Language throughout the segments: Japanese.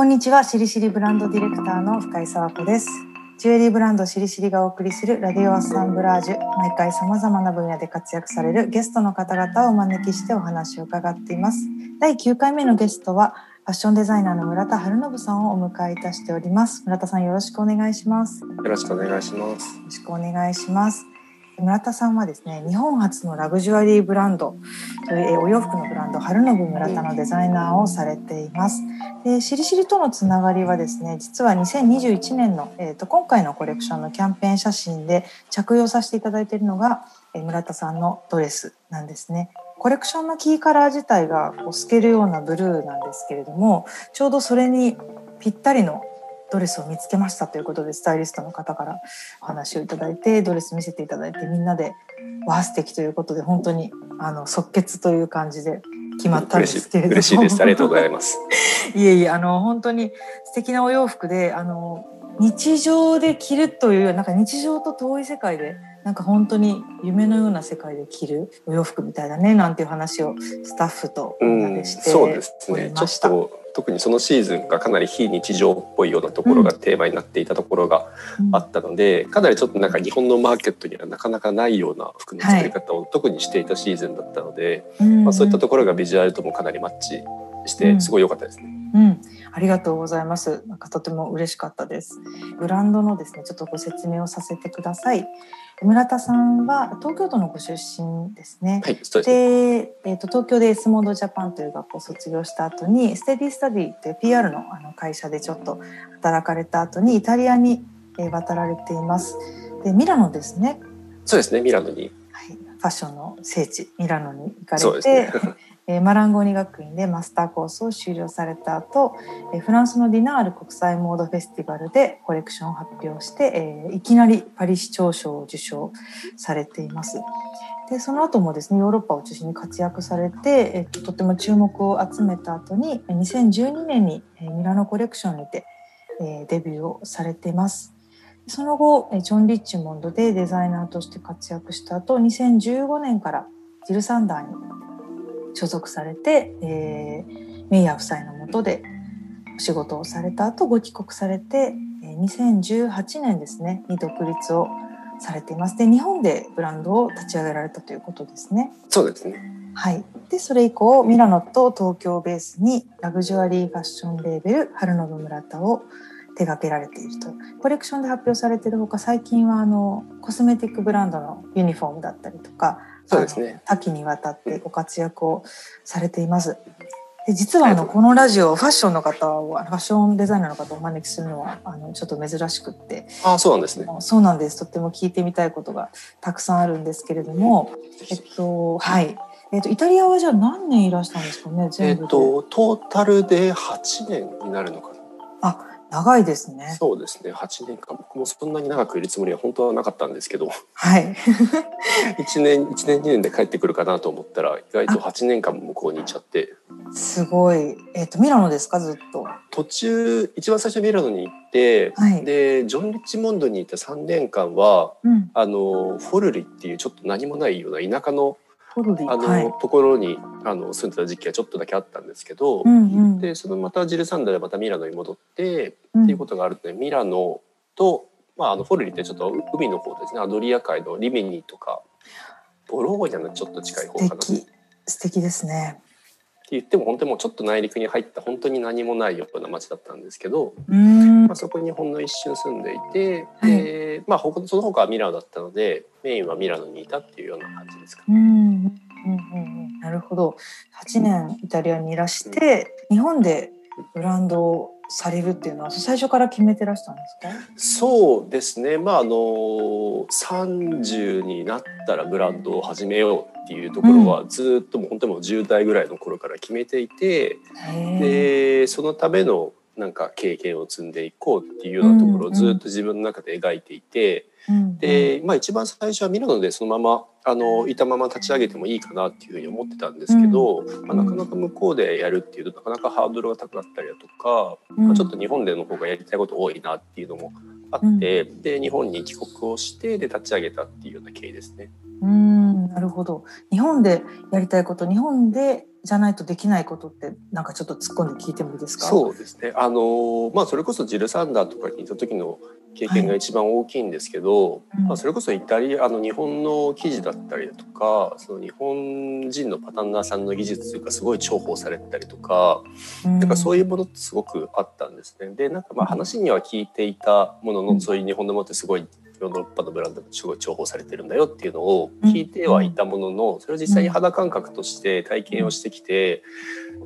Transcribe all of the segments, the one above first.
こんにちは、しりしりブランドディレクターの深井沢子です。ジュエリーブランドしりしりがお送りするラディオアッサンブラージュ。毎回様々な分野で活躍されるゲストの方々をお招きしてお話を伺っています。第9回目のゲストは、ファッションデザイナーの村田春信さんをお迎えいたしております。村田さんよろしくお願いします。よよろしくお願いします。ろしくお願いします。村田さんはですね、日本初のラグジュアリーブランドというえお洋服のブランド春信村田のデザイナーをされています。で、しりしりとのつながりはですね、実は2021年のえっ、と今回のコレクションのキャンペーン写真で着用させていただいているのが、えー村田さんのドレスなんですね。コレクションのキーカラー自体がこう透けるようなブルーなんですけれども、ちょうどそれにぴったりのドレスを見つけましたということでスタイリストの方からお話をいただいてドレス見せていただいてみんなでわあ素敵ということで本当にあの即決という感じで決まったんですけれども嬉しいです。ありがとうございます。いえいえあの本当に素敵なお洋服であの日常で着るというなんか日常と遠い世界でなんか本当に夢のような世界で着るお洋服みたいだねなんていう話をスタッフとうみんなでしておりました。っと特にそのシーズンがかなり非日常っぽいようなところがテーマになっていたところがうんあったので、かなりちょっとなんか日本のマーケットにはなかなかないような服の作り方を特にしていたシーズンだったので、うんまあそういったところがビジュアルともかなりマッチしてすごい良かったですね。うん、ありがとうございます。なんかとても嬉しかったです。ブランドのですね、ちょっとご説明をさせてください。村田さんは東京都のご出身ですね。はい、そうですね。で、えっ、と東京で ESMOD JAPON という学校を卒業した後に Steady Study という PR のあの会社でちょっと働かれた後にイタリアにえー渡られています。で、ミラノですね。そうですね。ミラノに。はい、ファッションの聖地ミラノに行かそうれて、ですね。えマランゴーニ学院でマスターコースを修了された後、えフランスのディナール国際モードフェスティバルでコレクションを発表して、えいきなりパリ市長賞を受賞されています。でその後もですねヨーロッパを中心に活躍されて、えっととても注目を集めた後に2012年にミラノコレクションにて、えデビューをされています。その後えージョン・リッチモンドでデザイナーとして活躍した後2015年からジル・サンダーに所属されて、えーメイヤー夫妻の下でお仕事をされた後ご帰国されて、えー2018年ですねに独立をされていますで日本でブランドを立ち上げられたということですね。そうですね。はい、でそれ以降ミラノと東京をベースにラグジュアリーファッションレーベル春信村田を手掛けられているとコレクションで発表されているほか最近はあのコスメティックブランドのユニフォームだったりとかそうですね。多岐にわたってご活躍をされています。で実はあのこのラジオファッションの方をファッションデザイナーの方をお招きするのはあのちょっと珍しくって。ああ、そうなんですね。そうなんです。とっても聞いてみたいことがたくさんあるんですけれどもえっとはい。えっとイタリアはじゃあ何年いらしたんですかねえっ全部で、とトータルで8年になるのかな。長いですね。そうですね。8年間。僕もそんなに長くいるつもりは本当はなかったんですけど、はい。1年1年2年で帰ってくるかなと思ったら意外と8年間も向こうにいちゃって、すごい。えっとミラノですか？ずっと。途中一番最初ミラノに行って、はい。でジョン・リッチモンドにいた3年間はうん。あのフォルリっていうちょっと何もないような田舎のあの、はい。ところにあの住んでた時期がちょっとだけあったんですけど、うんうん。でそのまたジルサンダーでまたミラノに戻って、うん。っていうことがあるのでミラノと、まあ、あのフォルリってちょっと海の方ですね。アドリア海のリミニとかボローニャのちょっと近い方かな。素敵ですね言っても本当にもうちょっと内陸に入った本当に何もないような町だったんですけど、まあ、そこにほんの一瞬住んでいて、はい。でまあ、他その他はミラノだったのでメインはミラノにいたっていうような感じですかね。うんうんうんうん。なるほど。8年イタリアにいらして日本でブランドをされるっていうのは最初から決めてらしたんですか？そうですね。まああの30になったらブランドを始めようっていうところはずっともう本当にもう10代ぐらいの頃から決めていて、でそのためのなんか経験を積んでいこうっていうようなところをずっと自分の中で描いていて、うんで、まあ、一番最初はミラノでそのままあのいたまま立ち上げてもいいかなっていうふうに思ってたんですけど、まあ、なかなか向こうでやるっていうとなかなかハードルが高かったりだとか、うん。まあ、ちょっと日本での方がやりたいこと多いなっていうのもあって、で日本に帰国をしてで立ち上げたっていうような経緯ですね。うん。なるほど。日本でやりたいこと日本でじゃないとできないことってなんかちょっと突っ込んで聞いてもいいですか？そうですね。あのまあそれこそジル・サンダーとかにいた時の経験が一番大きいんですけど、はい、まあ、それこそイタリアあの日本の記事だったりだとかその日本人のパタンナーさんの技術というかすごい重宝されたりとか、うん、なんかそういうものってすごくあったんですね。でなんかまあ話には聞いていたものの、そういう日本のものってすごいヨーロッパのブランドですごい重宝されてるんだよっていうのを聞いてはいたもののそれを実際に肌感覚として体験をしてきて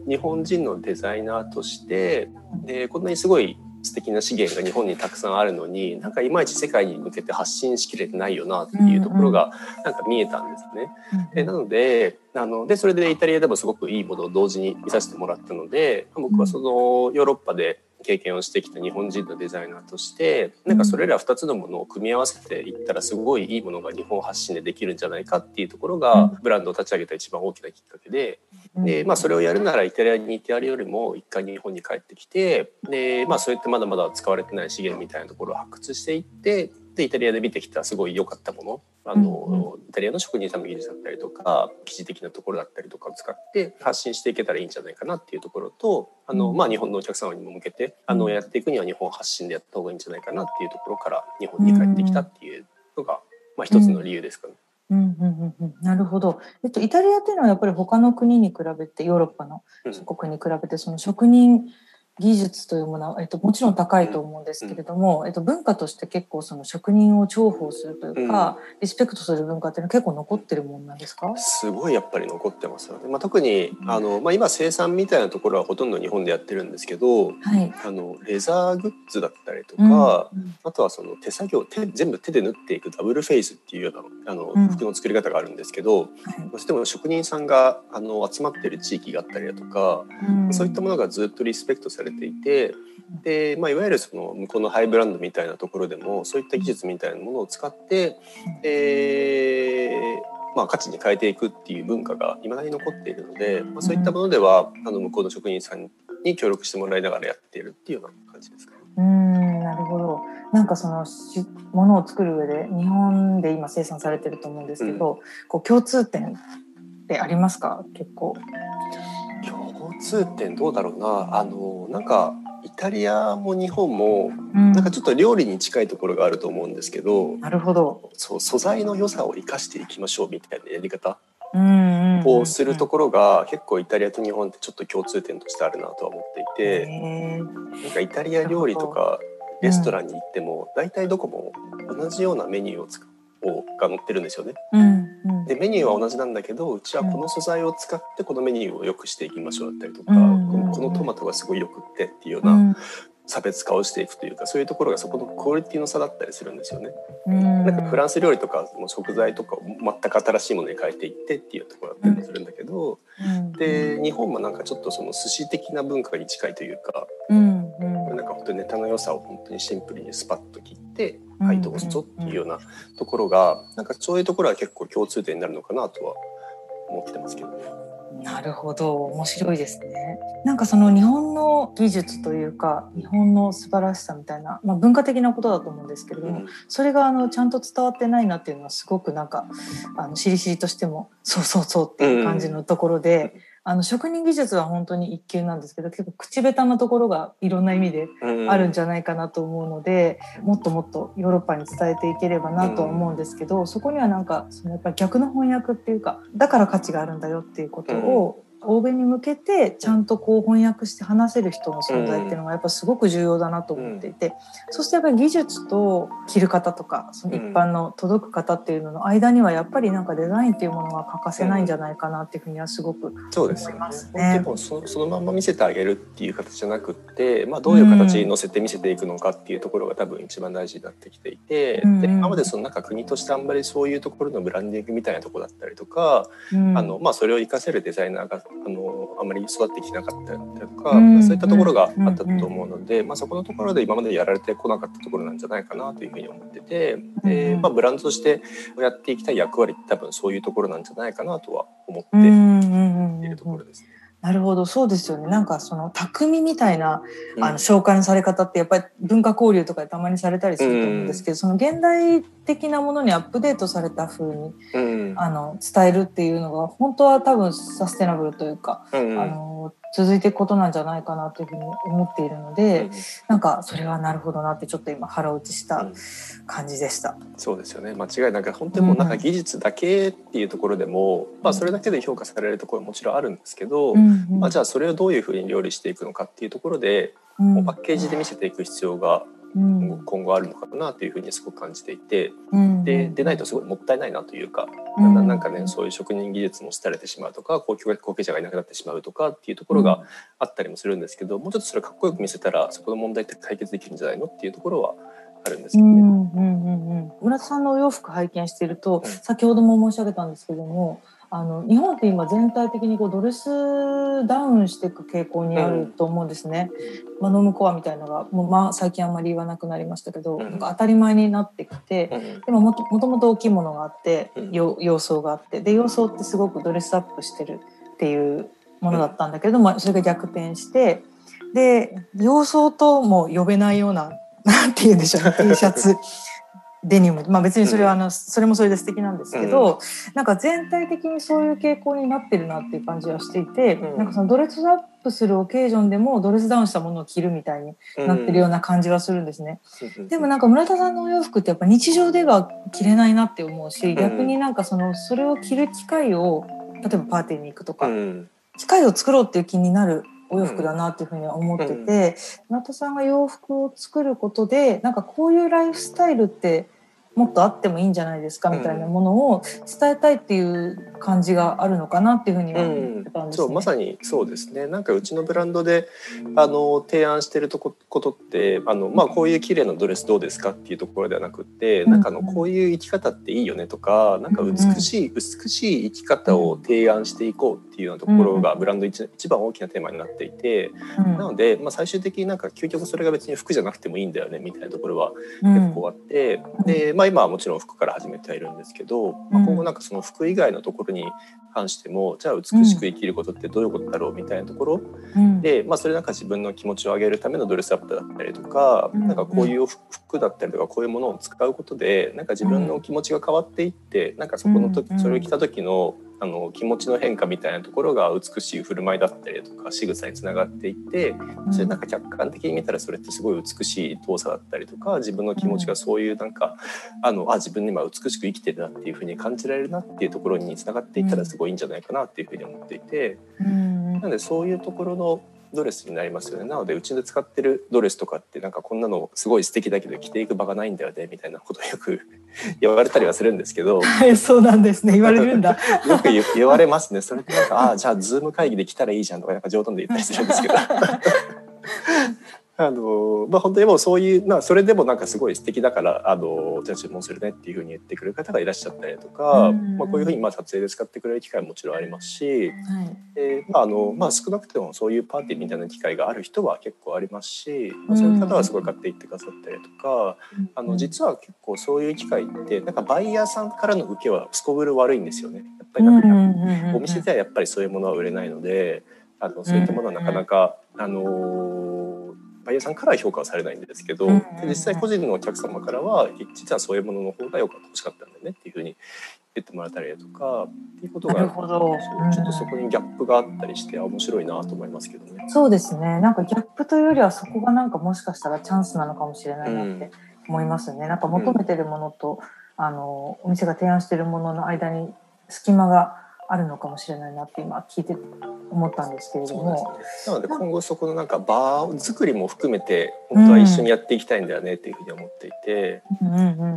日本人のデザイナーとしてでこんなにすごい素敵な資源が日本にたくさんあるのになんかいまいち世界に向けて発信しきれてないよなっていうところがなんか見えたんですね。でなのであのでそれでイタリアでもすごくいいものを同時に見させてもらったので僕はそのヨーロッパで経験をしてきた日本人のデザイナーとしてなんかそれら2つのものを組み合わせていったらすごいいいものが日本発信でできるんじゃないかっていうところがブランドを立ち上げた一番大きなきっかけでで、まあ、それをやるならイタリアにいてやるよりも一回日本に帰ってきてで、まあ、そうやってまだまだ使われてない資源みたいなところを発掘していってでイタリアで見てきたすごい良かったものあの、イタリアの職人さんの技術だったりとか記事的なところだったりとかを使って発信していけたらいいんじゃないかなっていうところとあの、まあ、日本のお客様にも向けてあのやっていくには日本発信でやった方がいいんじゃないかなっていうところから日本に帰ってきたっていうのが、まあ、一つの理由ですかね。うんうんうんうん、なるほど、えっと、イタリアっていうのはやっぱり他の国に比べてヨーロッパの諸国に比べてその職人技術というものは、えっと、もちろん高いと思うんですけれども、うん、えっと、文化として結構その職人を重宝するというか、うん、リスペクトする文化っていうのは結構残ってるもんなんですか？すごいやっぱり残ってますよね、まあ、特にあの、まあ、今生産みたいなところはほとんど日本でやってるんですけど、はい、あのレザーグッズだったりとか、うん、あとはその手作業手全部手で縫っていくダブルフェイスっていうようなあの、服の作り方があるんですけど、どうしても職人さんがあの集まってる地域があったりだとか、そういったものがずっとリスペクトされていて。で、まあ、いわゆるその向こうのハイブランドみたいなところでもそういった技術みたいなものを使って、えーまあ、価値に変えていくっていう文化がいまだに残っているので、まあ、そういったものではあの向こうの職人さんに協力してもらいながらやっているっていうような感じですかね。うんなるほどなんかそのものを作る上で日本で今生産されてると思うんですけど、うん、こう共通点ってありますか？結構共通点どうだろうな。あのなんかイタリアも日本も、なんかちょっと料理に近いところがあると思うんですけどなるほど。そう素材の良さを生かしていきましょうみたいなやり方をするところが結構イタリアと日本ってちょっと共通点としてあるなとは思っていてなんかイタリア料理とかレストランに行っても大体どこも同じようなメニューを使をが載ってるんですよね。うんうん、でメニューは同じなんだけどうちはこの素材を使ってこのメニューを良くしていきましょうだったりとか、うん。うん、このトマトがすごいよくってっていうような差別化をしていくというかそういうところがそこのクオリティの差だったりするんですよね。なんかフランス料理とかも食材とかを全く新しいものに変えていってっていうところだったりするんだけど、で日本もなんかちょっとその寿司的な文化に近いというか、うんうん、なんか本当にネタの良さを本当にシンプルにスパッと切って「はいどうぞ」っていうようなところがなんかそういうところは結構共通点になるのかなとは思ってますけどね。なるほど面白いですね。なんかその日本の技術というか日本の素晴らしさみたいな、まあ、文化的なことだと思うんですけれども、うん、それがあのちゃんと伝わってないなっていうのはすごくなんかあのしりしりとしてもそうそうそうっていう感じのところで、あの職人技術は本当に一級なんですけど結構口下手なところがいろんな意味であるんじゃないかなと思うので、もっともっとヨーロッパに伝えていければなとは思うんですけど、そこにはなんかそのやっぱり逆の翻訳っていうかだから価値があるんだよっていうことを欧米に向けてちゃんとこう翻訳して話せる人の存在っていうのがやっぱすごく重要だなと思っていて、そしてやっぱり技術と着る方とかその一般の届く方っていうのの間にはやっぱりなんかデザインっていうものが欠かせないんじゃないかなっていうふうにはすごく思いますね。そうですね。そそのまま見せてあげるっていう形じゃなくって、まあ、どういう形に乗せて見せていくのかっていうところが多分一番大事になってきていて、うん、で今までそのなんか国としてあんまりそういうところのブランディングみたいなところだったりとか、うん、あのまあ、それを活かせるデザイナーがあのあんまりり育ってきなかったりとか、うん、そういったところがあったと思うので、まあ、そこのところで今までやられてこなかったところなんじゃないかなというふうに思ってて、でまあ、ブランドとしてやっていきたい役割って多分そういうところなんじゃないかなとは思っているところですね。なるほどそうですよね。なんかその匠みたいな、あの紹介のされ方ってやっぱり文化交流とかでたまにされたりすると思うんですけど、うん、その現代的なものにアップデートされた風に、うん、あの伝えるっていうのが本当は多分サステナブルというか、うん、あの続いていくことなんじゃないかなというふうに思っているので、うん、なんかそれはなるほどなってちょっと今腹落ちした感じでした。うん、そうですよね。間違いなく本当にもうなんか技術だけっていうところでも、うん、まあそれだけで評価されるところももちろんあるんですけど、うんうん、まあじゃあそれをどういうふうに料理していくのかっていうところで、もうパッケージで見せていく必要が今後あるのかなというふうにすごく感じていて、うん、ででないとすごいもったいないなというか、うん、なんかねそういう職人技術も廃れてしまうとか後継者がいなくなってしまうとかっていうところがあったりもするんですけど、もうちょっとそれかっこよく見せたらそこの問題って解決できるんじゃないのっていうところはあるんですけどね。うんうんうんうん、村田さんのお洋服拝見していると、先ほども申し上げたんですけどもあの日本って今全体的にこうドレスダウンしていく傾向にあると思うんですね。うん、まあ、ノームコアみたいのがもう、まあ、最近あんまり言わなくなりましたけど、うん、なんか当たり前になってきて、うん、でももともと大きいものがあって、様相があってで様相ってすごくドレスアップしてるっていうものだったんだけども、それが逆転してで様相とも呼べないような なんて言うんでしょう T シャツデニム、まあ、別にそれはあの、それもそれで素敵なんですけど、うん、なんか全体的にそういう傾向になってるなっていう感じはしていて、うん、なんかそのドレスアップするオケージョンでもドレスダウンしたものを着るみたいになってるような感じはするんですね。うん、でもなんか村田さんのお洋服ってやっぱ日常では着れないなって思うし、逆になんかそのそれを着る機会を例えばパーティーに行くとか、機会を作ろうっていう気になるお洋服だなっていうふうには思ってて、村田さんが洋服を作ることでなんかこういうライフスタイルってもっとあってもいいんじゃないですかみたいなものを伝えたいっていう感じがあるのかなっていうふうには思ってたんです、ね。うん、そうまさにそうですね。なんかうちのブランドであの提案してるとこことってあの、まあ、こういう綺麗なドレスどうですかっていうところではなくて、うん、なんかあのこういう生き方っていいよねとかなんか美しい、うん、美しい生き方を提案していこうっていうようなところがブランド一一番大きなテーマになっていて、なので、まあ、最終的になんか究極それが別に服じゃなくてもいいんだよねみたいなところは結構あって、でまあ、今はもちろん服から始めてはいるんですけど、まあ、今後なんかその服以外のところに関してもじゃあ美しく生きることってどういうことだろうみたいなところ、うん、で、まあ、それなんか自分の気持ちを上げるためのドレスアップだったりとか、うん、なんかこういう服だったりとかこういうものを使うことでなんか自分の気持ちが変わっていってなんかそこの時それを着た時のあの気持ちの変化みたいなところが美しい振る舞いだったりとか仕草につながっていってそれなんか客観的に見たらそれってすごい美しい動作だったりとか自分の気持ちがそういうなんかあのあ自分今美しく生きてるなっていうふうに感じられるなっていうところにつながっていったらすごいいいんじゃないかなっていうふうに思っていて。なのでそういうところのドレスになりますよね。なのでうちで使ってるドレスとかってなんかこんなのすごい素敵だけど着ていく場がないんだよねみたいなことをよく 言われたりはするんですけど。はいそうなんですね。言われるんだ。よく言われますね。それってなんかああじゃあズーム会議で来たらいいじゃんとかなんか冗談で言ったりするんですけどあのまあ本当にもうそういうまあそれでもなんかすごい素敵だからあのじゃあ注文するねっていうふうに言ってくれる方がいらっしゃったりとか、まあ、こういうふうにまあ撮影で使ってくれる機会ももちろんありますし、はい、えまああのまあ、少なくてもそういうパーティーみたいな機会がある人は結構ありますし、まあ、そういう方はすごい買っていってくださったりとか、あの実は結構そういう機会ってなんかバイヤーさんからの受けはすこぶる悪いんですよね。やっぱりなんかお店ではやっぱりそういうものは売れないのであのそういったものはなかなか、あのバイヤーさんからは評価はされないんですけど、実際個人のお客様からは実はそういうものの方がよかった欲しかったんだよねっていうふうに言ってもらったりだとかっていうことがちょっとそこにギャップがあったりして面白いなと思いますけどね。そうですね。なんかギャップというよりはそこがなんかもしかしたらチャンスなのかもしれないなって思いますね。うん、なんか求めてるものと、うん、あのお店が提案しているものの間に隙間があるのかもしれないなって今聞いて思ったんですけれども、ね、なので今後そこのなんかバー作りも含めて本当は一緒にやっていきたいんだよねっていうふうに思っていて、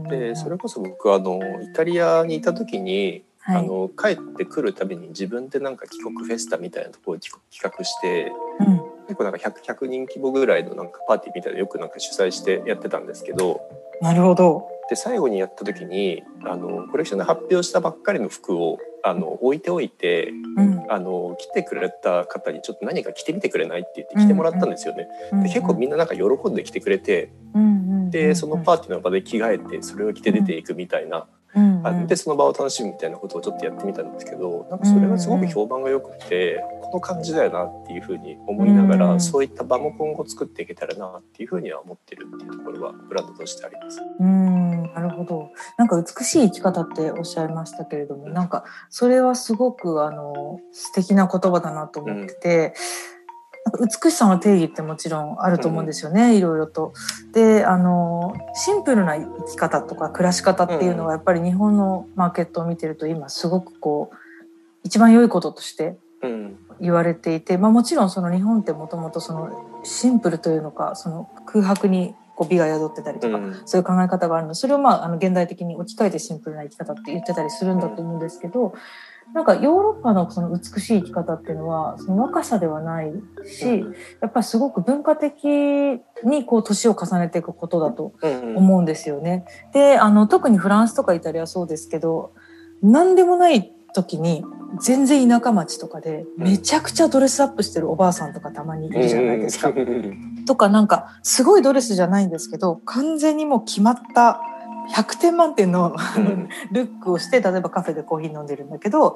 でそれこそ僕あのイタリアにいた時に、はい、あの帰ってくるたびに自分でなんか帰国フェスタみたいなところを企画して、うん、結構なんか 100, 100人規模ぐらいのなんかパーティーみたいなよくなんか主催してやってたんですけど。なるほど。で最後にやった時にあのコレクションで発表したばっかりの服をあの置いておいて、うん、あの来てくれた方にちょっと何か着てみてくれないって言って着てもらったんですよね。で結構みんななんか喜んで来てくれて、でそのパーティーの場で着替えてそれを着て出ていくみたいな。うんうん、でその場を楽しむみたいなことをちょっとやってみたんですけどなんかそれがすごく評判が良くて、この感じだよなっていうふうに思いながら、うん、そういった場も今後作っていけたらなっていうふうには思ってるっていうところはブランドとしてあります。うんなるほどなんか美しい生き方っておっしゃいましたけれども、うん、なんかそれはすごくあの素敵な言葉だなと思ってて。うん美しさの定義ってもちろんあると思うんですよね、うん、いろいろと。であのシンプルな生き方とか暮らし方っていうのはやっぱり日本のマーケットを見てると今すごくこう一番良いこととして言われていて、まあ、もちろんその日本ってもともとそのシンプルというのかその空白にこう美が宿ってたりとか、うん、そういう考え方があるのそれをまああの現代的に置き換えてシンプルな生き方って言ってたりするんだと思うんですけど、なんかヨーロッパのその美しい生き方っていうのはその若さではないし、やっぱりすごく文化的にこう年を重ねていくことだと思うんですよね。であの特にフランスとかイタリアそうですけど何でもない時に全然田舎町とかでめちゃくちゃドレスアップしてるおばあさんとかたまにいるじゃないですか。とかなんかすごいドレスじゃないんですけど完全にもう決まった100点満点の ルックをして例えばカフェでコーヒー飲んでるんだけど、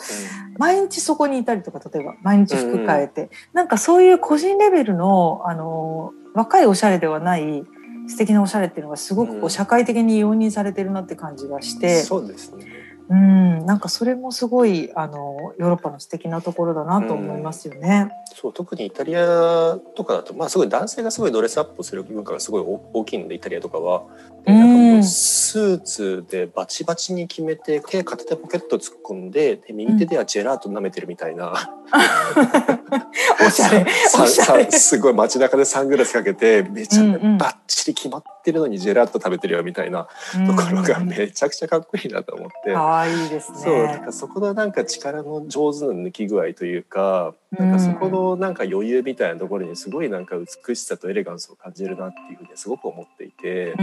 毎日そこにいたりとか例えば毎日服変えて、なんかそういう個人レベルのあの若いおしゃれではない素敵なおしゃれっていうのがすごくこう社会的に容認されてるなって感じがして、そうですねうん、なんかそれもすごいあのヨーロッパの素敵なところだなと思いますよね。うん、そう特にイタリアとかだと、まあ、すごい男性がすごいドレスアップする文化がすごい大きいのでイタリアとかは。でなんかもうスーツでバチバチに決めて手片手ポケット突っ込んでで右手ではジェラート舐めてるみたいな。おしゃれおしゃれすごい街中でサングラスかけてめちゃめちゃバッチリ決まってるのにジェラート食べてるよみたいなところがめちゃくちゃかっこいいなと思って。いいですね。そう、なんかそこのなんか力の上手な抜き具合というか、なんかそこのなんか余裕みたいなところにすごいなんか美しさとエレガンスを感じるなっていうふうにすごく思っていて、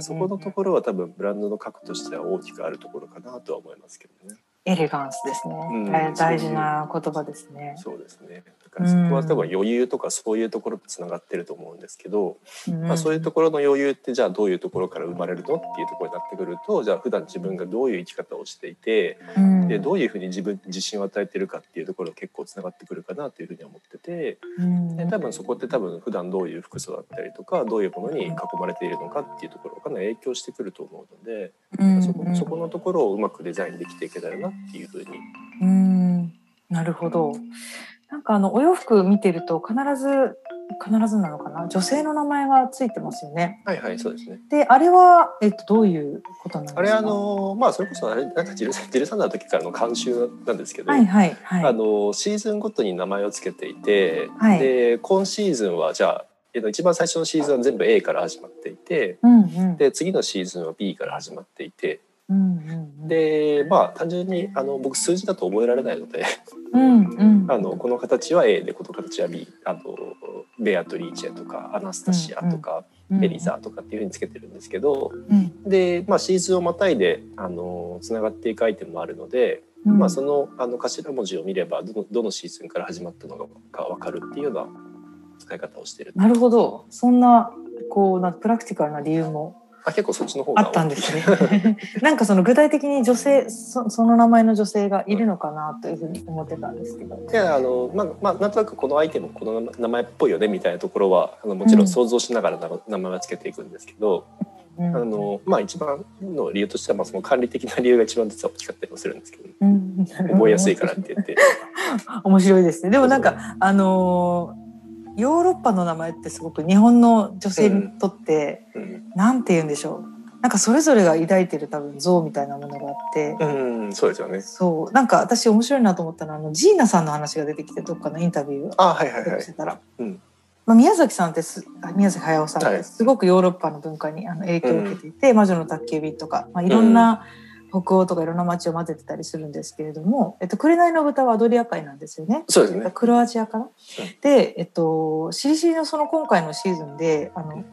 そこのところは多分ブランドの核としては大きくあるところかなとは思いますけどね。エレガンスですね。うん、大事な言葉ですね。そうですね。だからそこは多分余裕とかそういうところとつながってると思うんですけど、うん、まあそういうところの余裕ってじゃあどういうところから生まれるのっていうところになってくると、じゃあ普段自分がどういう生き方をしていて、うん、でどういうふうに自分自信を与えてるかっていうところ結構つながってくるかなというふうに思ってて、で多分そこって多分普段どういう服装だったりとかどういうものに囲まれているのかっていうところがかなり影響してくると思うので、そこそこのところをうまくデザインできていけたらなっていうふうに。うん。なるほど。なんかあのお洋服見てると必ず必ずなのかな？女性の名前がついてますよね。はいはいそうですね。であれはえっとどういうことなんですか？あれあのまあそれこそあれなんかジルジルサンダーの時からの慣習なんですけど、はいはいはい、あのシーズンごとに名前をつけていて、はい、で今シーズンはじゃあ一番最初のシーズンは全部 A から始まっていて、うんうん、で次のシーズンは B から始まっていてでまあ単純にあの僕数字だと覚えられないので。うんうん、あのこの形は A でこの形は B あのベアトリーチェとかアナスタシアとか、うんうん、エリザとかっていうふうにつけてるんですけど、うん、で、まあ、シーズンをまたいであのつながっていくアイテムもあるので、うん、まあ、そのあの頭文字を見ればどのどのシーズンから始まったのか分かるっていうような使い方をしてる。なるほど。そんなこうなプラクティカルな理由もあ結構そっちの方があったんですね。なんかその具体的に女性そその名前の女性がいるのかなというふうに思ってたんですけど。いやあのまあまあなんとなくこのアイテムこの名前っぽいよねみたいなところはあのもちろん想像しながら名前はつけていくんですけど。うん、あのまあ一番の理由としてはまあその管理的な理由が一番実は大きかったりもするんですけど、うん、覚えやすいからって言って。面白いですね。でもなんかあのーヨーロッパの名前ってすごく日本の女性にとって、うん、なんて言うんでしょう。なんかそれぞれが抱いてる多分像みたいなものがあって、うん、そうですよね。そう、なんか私面白いなと思ったのはあのジーナさんの話が出てきてどっかのインタビューあ、はいはいはい。してたら、うん、まあ宮崎さんってす宮崎駿さんってすごくヨーロッパの文化にあの影響を受けていて、うん、魔女の宅急便とか、まあいろんな、うん北欧とかいろんな街を混ぜてたりするんですけれども、えっと、紅の豚はアドリア海なんですよね。そうですね。クロアチアかな。うん、で、えっと、しりしりのその今回のシーズンで、あの、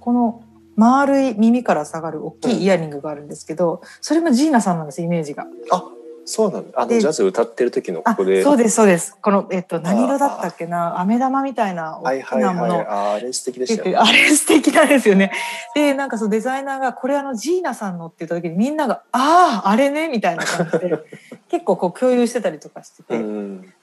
この丸い耳から下がる大きいイヤリングがあるんですけど、それもジーナさんなんです、イメージが。あ、そうなんだ。あのジャズ歌ってる時のここで。そうですそうです。このえっと何色だったっけな、飴玉みたいな大きなもの。はいはいはい、あれ素敵でしたね。あれ素敵なんですよね。でなんかそのデザイナーがこれあのジーナさんのって言った時にみんながあああれねみたいな感じで 結構こう共有してたりとかしてて、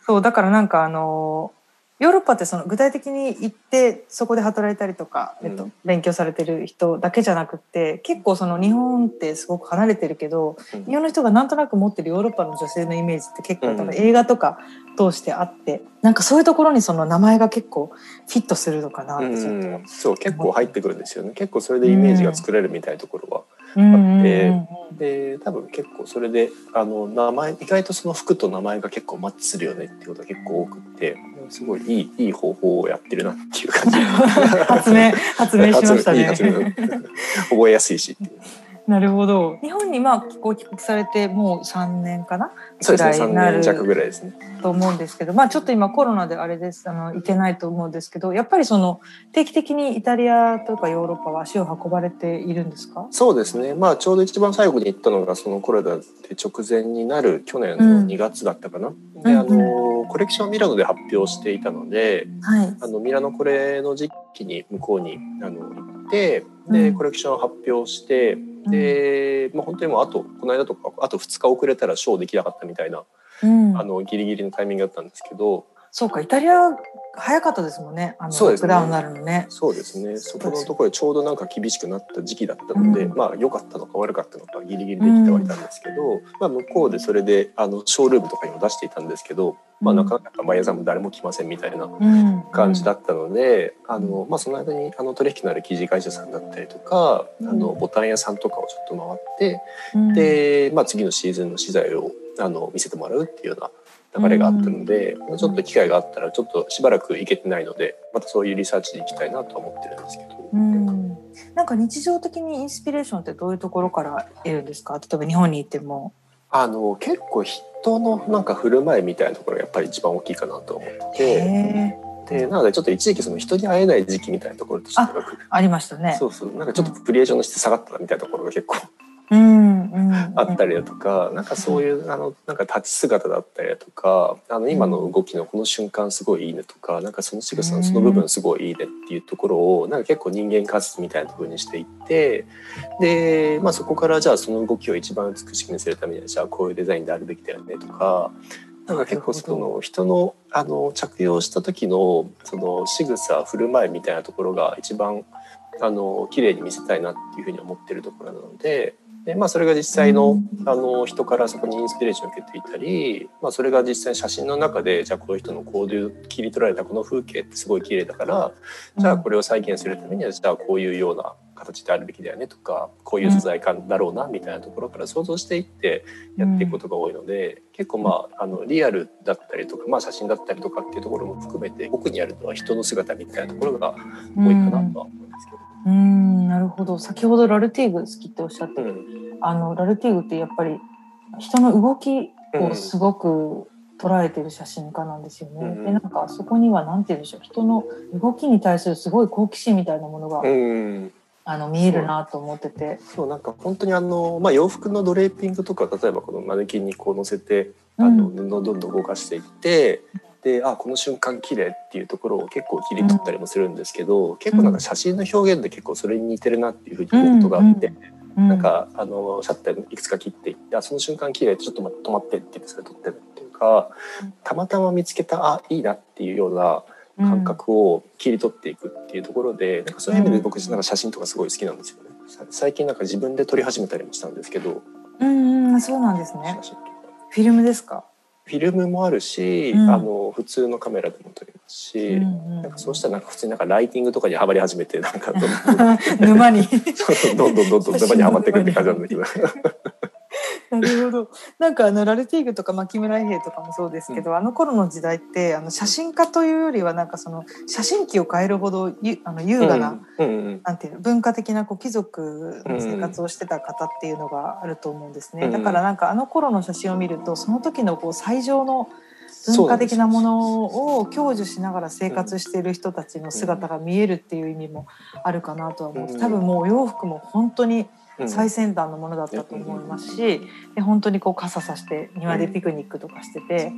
そうだからなんかあのヨーロッパってその具体的に行ってそこで働いたりとか、えっと、勉強されてる人だけじゃなくって結構その日本ってすごく離れてるけど、日本の人がなんとなく持ってるヨーロッパの女性のイメージって結構多分映画とか通してあって、なんかそういうところにその名前が結構フィットするのかなってちょっと、うん、そう結構入ってくるんですよね。結構それでイメージが作れるみたいなところは。あって、で多分結構それであの名前意外とその服と名前が結構マッチするよねっていうことが結構多くってすごいいいいい方法をやってるなっていう感じ。発明発明しましたね。覚えやすいしっていう。なるほど。日本にまあご帰国されてもう3年かな？そうですね、3年弱ぐらいですね。と思うんですけど、まあちょっと今コロナであれです、あの、行けないと思うんですけど、やっぱりその定期的にイタリアとかヨーロッパは足を運ばれているんですか？そうですね。まあちょうど一番最後に行ったのがそのコロナで直前になる去年の2月だったかな。うん、で、あの、コレクションミラノで発表していたので、はい、あのミラノこれの時期に向こうにあの行って、で、コレクションを発表して、で、まあ、本当にもうあとこの間とかあと2日遅れたらショーできなかったみたいな、あのギリギリのタイミングだったん。ですけどそうかイタリア早かったですもんね。あのロックダウンになるのね。そうですね。そこのところでちょうどなんか厳しくなった時期だったので、うん、まあ良かったのか悪かったのかギリギリできてはいたんですけど、うん、まあ、向こうでそれであのショールームとかにも出していたんですけど、まあ、なかなかバイヤーさんも誰も来ませんみたいな感じだったので、あのまあ、その間にあの取引のある生地会社さんだったりとか、あのボタン屋さんとかをちょっと回って、で、まあ、次のシーズンの資材をあの見せてもらうっていうような流れがあったので、うん、ちょっと機会があったらちょっとしばらく行けてないのでまたそういうリサーチで行きたいなと思ってるんですけど、うん、なんか日常的にインスピレーションってどういうところから得るんですか？例えば日本にいても。あの結構人のなんか振る舞いみたいなところがやっぱり一番大きいかなと思って。でなのでちょっと一時期その人に会えない時期みたいなところとしてあありましたね。そうそう。なんかちょっとクリエーションの質下がったみたいなところが結構あったりだとか、なんかそういうあのなんか立ち姿だったりだとかあの今の動きのこの瞬間すごいいいねとかなんかその仕草のその部分すごいいいねっていうところをなんか結構人間観察みたいなふうにしていってで、まあ、そこからじゃあその動きを一番美しく見せるためにはじゃあこういうデザインであるべきだよねとか。なんか結構その人のあの着用した時のその仕草振る舞いみたいなところが一番あの綺麗に見せたいなっていうふうに思ってるところなのででまあ、それが実際のあの人からそこにインスピレーションを受けていたり、まあ、それが実際写真の中でじゃあこの人のこういう切り取られたこの風景ってすごい綺麗だからじゃあこれを再現するためにはじゃあこういうような形であるべきだよねとかこういう素材感だろうなみたいなところから想像していってやっていくことが多いので結構まああのリアルだったりとか、まあ、写真だったりとかっていうところも含めて奥にあるのは人の姿みたいなところが多いかなとは思うんですけど。うん。なるほど。先ほどラルティーグ好きっておっしゃって、うん、あのラルティーグってやっぱり人の動きをすごく捉えてる写真家なんですよね。うん、でなんかそこには何て言うんでしょう。人の動きに対するすごい好奇心みたいなものが、うん、あの見えるなと思ってて。そう。なんか本当にあの、まあ、洋服のドレーピングとか例えばこのマネキンにこう乗せてあの布をどんどん動かしていって、であこの瞬間綺麗っていうところを結構切り取ったりもするんですけど、うん、結構なんか写真の表現で結構それに似てるなっていうふうに思うことがあって。うん、なんかあのシャッターいくつか切っていって「あその瞬間綺麗ちょっと止まって」って言ってそれ撮ってるっていうかたまたま見つけたあいいなっていうような感覚を切り取っていくっていうところで、なんかそういう意味で僕なんか写真とかすごい好きなんですよね。最近なんか自分で撮り始めたりもしたんですけど。うん、ん、そうなんですね。フィルムですか？フィルムもあるし、うん、あの普通のカメラでも撮れますし、うんうん、なんかそうしたらなんか普通になんかライティングとかにはまり始めてなんかどんどん 沼に どんどんどんどん沼にはまっていくって感じなんだけど。なるほど。なんかあのラルティーグとか牧村伊兵とかもそうですけど、うん、あの頃の時代ってあの写真家というよりはなんかその写真機を変えるほどゆあの優雅な、うん、なんていうの文化的なこう貴族の生活をしてた方っていうのがあると思うんですね。うん、だからなんかあの頃の写真を見るとその時のこう最上の文化的なものを享受しながら生活している人たちの姿が見えるっていう意味もあるかなとは思う。多分もうお洋服も本当に最先端のものだったと思いますし、で本当にこう傘さして庭でピクニックとかしてて。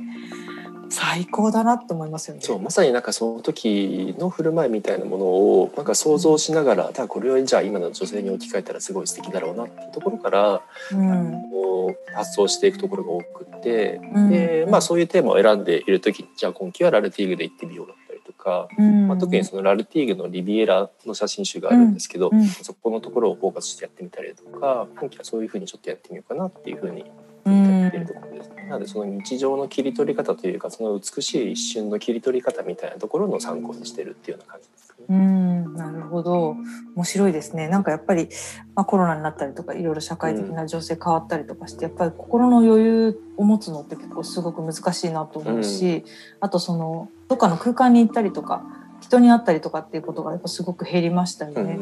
最高だなって思いますよね。そうまさになんかその時の振る舞いみたいなものをなんか想像しながら、だこれをじゃあ今の女性に置き換えたらすごい素敵だろうなっていうところから、うん。発想していくところが多くって、うん。でまあそういうテーマを選んでいる時にじゃあ今期はラルティーグで行ってみようか、うん。まあ、特にそのラルティーグのリビエラの写真集があるんですけど、うん。そこのところをフォーカスしてやってみたりとか今期はそういうふうにちょっとやってみようかなっていうふうにうん。やってるところですね。なのでその日常の切り取り方というかその美しい一瞬の切り取り方みたいなところの参考にしてるっていうような感じですかね。うん、なるほど。面白いですね。なんかやっぱり、まあ、コロナになったりとかいろいろ社会的な情勢変わったりとかして、やっぱり心の余裕を持つのって結構すごく難しいなと思うし、あとそのどっかの空間に行ったりとか人に会ったりとかっていうことがやっぱすごく減りましたよね。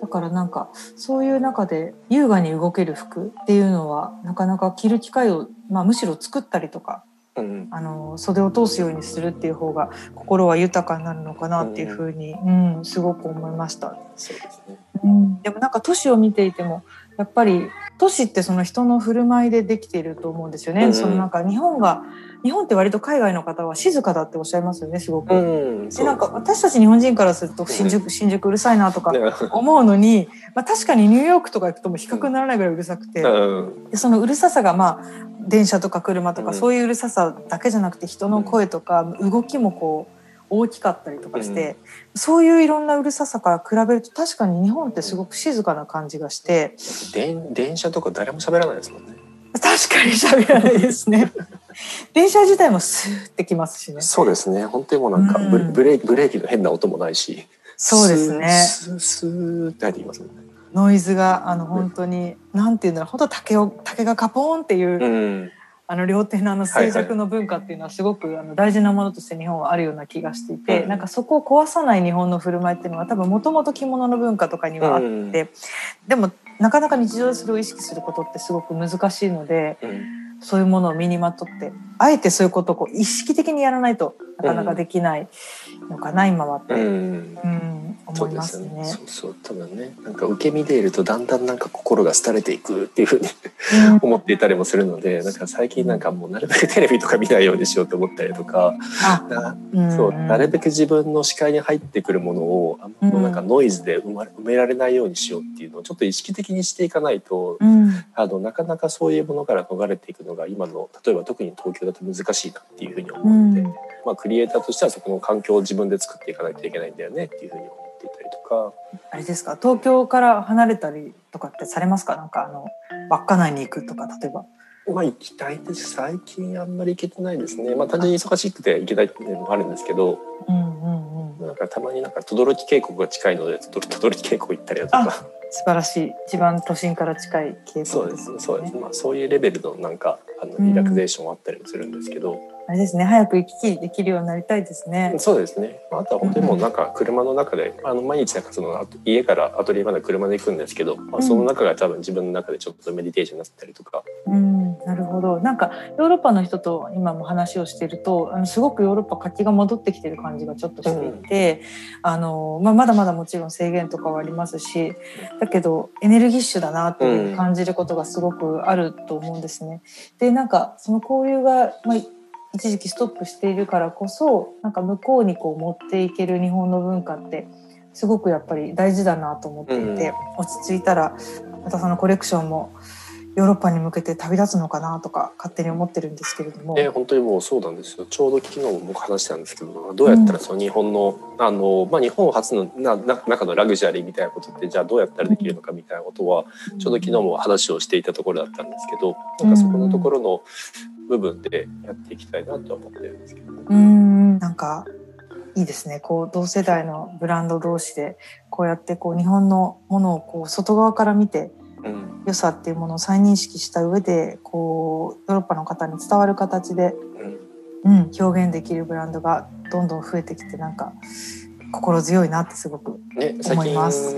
だからなんかそういう中で優雅に動ける服っていうのはなかなか着る機会を、まあ、むしろ作ったりとかうんあの袖を通すようにするっていう方が心は豊かになるのかなっていうふうに、うんすごく思いました。そうですね。うん、でもなんか都市を見ていてもやっぱり都市ってその人の振る舞いでできていると思うんですよね。うんうんそのなんか日本が日本って割と海外の方は静かだっておっしゃいますよねすごく。うん、でなんか私たち日本人からすると新宿新宿うるさいなとかね。思うのに、まあ、確かにニューヨークとか行くともう比較にならないぐらいうるさくて、うん。でそのうるささがまあ電車とか車とか、うん。そういううるささだけじゃなくて人の声とか動きもこう大きかったりとかして、そういういろんなうるささから比べると確かに日本ってすごく静かな感じがして。電電車とか誰も喋らないですもんね。確かに喋らないですね。電車自体もスーってきますしね。そうですね。本当にもうなんかブ,、うんブレーキブレーキの変な音もないし。そうですね。スースーって入ってきますもんね。ノイズがあの本当に、なんていうんだろう本当竹を竹がカポーンっていう、うん。あの両手のあの静寂の文化っていうのはすごくあの大事なものとして日本はあるような気がしていて、うんなんかそこを壊さない日本の振る舞いっていうのは多分もともと着物の文化とかにはあって、うんでもなかなか日常でそれを意識することってすごく難しいのでうん。そういうものを身にまとってあえてそういうことをこう意識的にやらないとなかなかできないのかな、今はって、ううんん。そ思いますよね。そうそう多分ね。なんか受け身でいるとだんだんなんか心が廃れていくっていうふうにうん。思っていたりもするので、なんか最近なんかもうなるべくテレビとか見ないようにしようと思ったりとか、そうなるべく自分の視界に入ってくるものをあうんのなんかノイズで埋ま埋められないようにしようっていうのをちょっと意識的にしていかないと、うん。あのなかなかそういうものから逃れていくのが今の例えば特に東京だと難しいなっていうふうに思うので、うん。まあ、クリエイターとしてはそこの環境を自分で作っていかないといけないんだよねっていうふうに思っていたりとか。あれですか？東京から離れたりとかってされますか？なんかあの稚内に行くとか例えば。まあ行きたいです。最近あんまり行けてないですね。まあ単純に忙しくて行けないっていうのもあるんですけど。うんうんうん、なんかたまになんか轟渓谷が近いのでと轟渓谷行ったりだとか。素晴らしい。一番都心から近い傾向そうでです。そうです。まあそういうレベルのなんかあのうん。リラクゼーションはあったりもするんですけど、あれですね。早く行き来できるようになりたいですね。そうですね。まああとは本当にもうなんか車の中であの毎日なんかその家からアトリエまで車で行くんですけど、まあ、その中が多分自分の中でちょっとメディテーションになったりとか、うん、なるほど。なんかヨーロッパの人と今も話をしていると、あのすごくヨーロッパ活気が戻ってきてる感じがちょっとしていて、あのまあまだまだもちろん制限とかはありますし、だけどエネルギッシュだなって感じることがすごくあると思うんですね。で、なんかその交流がまあ一時期ストップしているからこそ、なんか向こうにこう持っていける日本の文化って。すごくやっぱり大事だなと思っていて、落ち着いたらまたそのコレクションもヨーロッパに向けて旅立つのかなとか勝手に思ってるんですけれども、え本当にもうそうなんですよ。ちょうど昨日も僕話したんですけどどうやったらその日本の,、あのまあ、日本初のなな中のラグジュアリーみたいなことってじゃあどうやったらできるのかみたいなことはちょうど昨日も話をしていたところだったんですけどなんかそこのところの部分でやっていきたいなとは思ってるんですけど、ね。うんなんかいいですねこう同世代のブランド同士でこうやってこう日本のものをこう外側から見てうん良さっていうものを再認識した上でこうヨーロッパの方に伝わる形で、うんうん、表現できるブランドがどんどん増えてきてなんか心強いなってすごく思います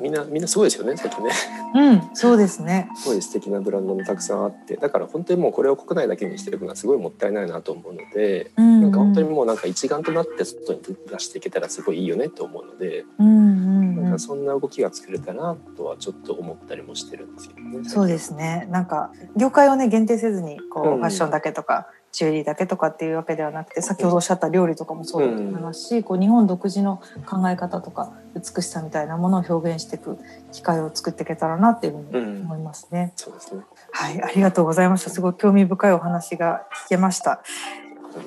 みんなみんなすごいですよね最近ね。うんそうですね。すごい素敵なブランドもたくさんあって。だから本当にもうこれを国内だけにしていくのはすごいもったいないなと思うので、うん。なんか本当にもうなんか一丸となって外に出していけたらすごいいいよねと思うので、うんうんうん。なんかそんな動きが作れたらとはちょっと思ったりもしてるんですけどね。そうですね。なんか業界をね限定せずにこう、うん。ファッションだけとかジュエリーだけとかっていうわけではなくて先ほどおっしゃった料理とかもそうだと思いますし、うん、こう日本独自の考え方とか美しさみたいなものを表現していく機会を作っていけたらなっていうふうに思いますね。うん、そうですねはい、ありがとうございました。すごい興味深いお話が聞けました。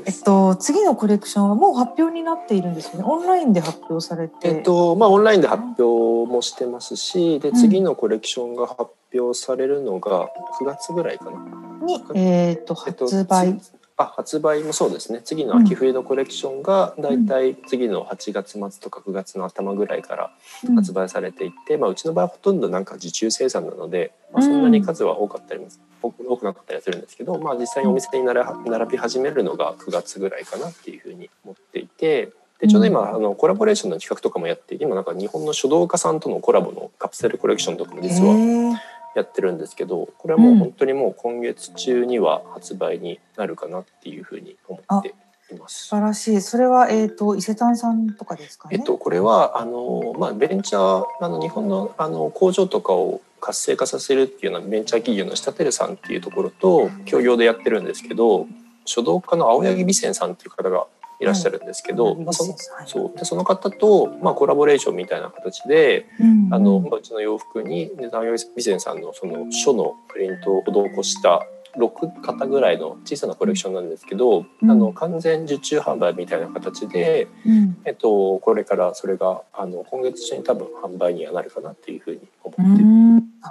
えっと、次のコレクションはもう発表になっているんですよね。オンラインで発表されて。えっと、まあ、オンラインで発表もしてますし、で、次のコレクションが発表されるのが9月ぐらいかな。に、えー、っと、発売。えっとあ発売もそうですね。次の秋冬のコレクションがだいたい次の8月末とか9月の頭ぐらいから発売されていて、うん、まあ、うちの場合はほとんどなんか受注生産なので、まあ、そんなに数は多かったり多くなかったりするんですけど、まあ、実際にお店に並び始めるのが9月ぐらいかなっていうふうに思っていて。でちょうど今あのコラボレーションの企画とかもやって今なんか日本の書道家さんとのコラボのカプセルコレクションとかも実はやってるんですけどこれはもう本当にもう今月中には発売になるかなっていうふうに思っています。素晴らしい。それはえっ、ー、と伊勢丹さんとかですか、ね、えっとこれはあのまあベンチャーあの日本のあの工場とかを活性化させるっていうようなベンチャー企業のシタテルさんっていうところと協業でやってるんですけど書道家の青柳美泉さんっていう方がいらっしゃるんですけど、まあ、そのそうでその方と、まあ、コラボレーションみたいな形で、うんうん、あのうちの洋服に値段よ美善さんのその書のプリントを施した6型ぐらいの小さなコレクションなんですけど、うん、あの完全受注販売みたいな形で、うん、えっと、これからそれがあの今月中に多分販売にはなるかなっていうふうに思ってる。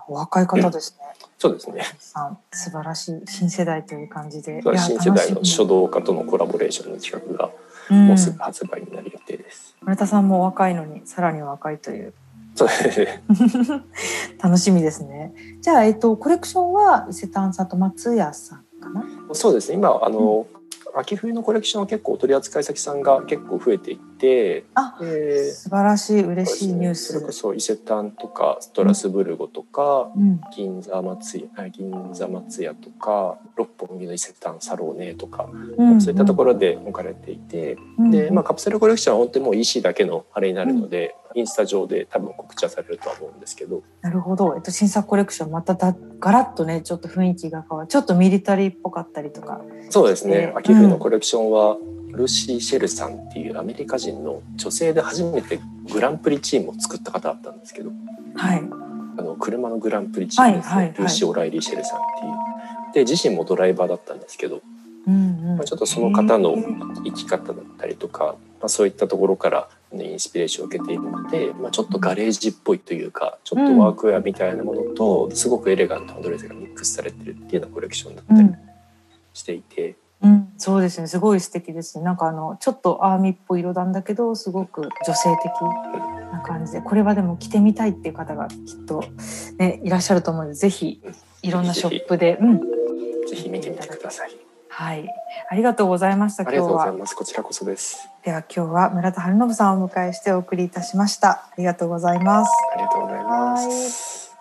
お若い方ですね。そうですね。素晴らしい新世代という感じで。新世代の書道家とのコラボレーションの企画がもうすぐ発売になる予定です。村田さんも若いのにさらに若いという。そうですね。楽しみですね。じゃあえっとコレクションは伊勢丹さんと松屋さんかな？そうですね。今あの、うん秋冬のコレクションは結構お取り扱い先さんが結構増えていてあ、えー、素晴らしい嬉しいニュース、ね、それこそ伊勢丹とかストラスブルゴとか、うん、銀座松屋銀座松屋とか六本木の伊勢丹サローネとか、うん、そういったところで置かれていて、うん、で、まあ、カプセルコレクションは本当にもう EC だけのあれになるので、インスタ上で多分告知はされるとは思うんですけど。なるほど、えっと、新作コレクションまただガラッとねちょっと雰囲気が変わるちょっとミリタリーっぽかったりとか。そうですね。秋冬のコレクションは、ルーシー・シェルさんっていうアメリカ人の女性で初めてグランプリチームを作った方だったんですけど、はい、あの車のグランプリチームですね、はい。はい。はい、ルーシー・オライリー・シェルさんっていう。で自身もドライバーだったんですけど、うんうん。まあ、ちょっとその方の生き方だったりとか、まあ、そういったところからインスピレーションを受けているので、まあ、ちょっとガレージっぽいというかちょっとワークウェアみたいなものとすごくエレガントなドレスがミックスされてるっていうようなコレクションだったりしていて。うん、そうですね。すごい素敵ですね。なんかあのちょっとアーミーっぽい色なんだけどすごく女性的な感じでこれはでも着てみたいっていう方がきっと、ね、いらっしゃると思うのでぜひいろんなショップで、うん、ぜひ見てみてください。はい、ありがとうございました。ありがとうございます。こちらこそです。では今日は村田春信さんをお迎えしてお送りいたしました。ありがとうございます。ありがとうございます。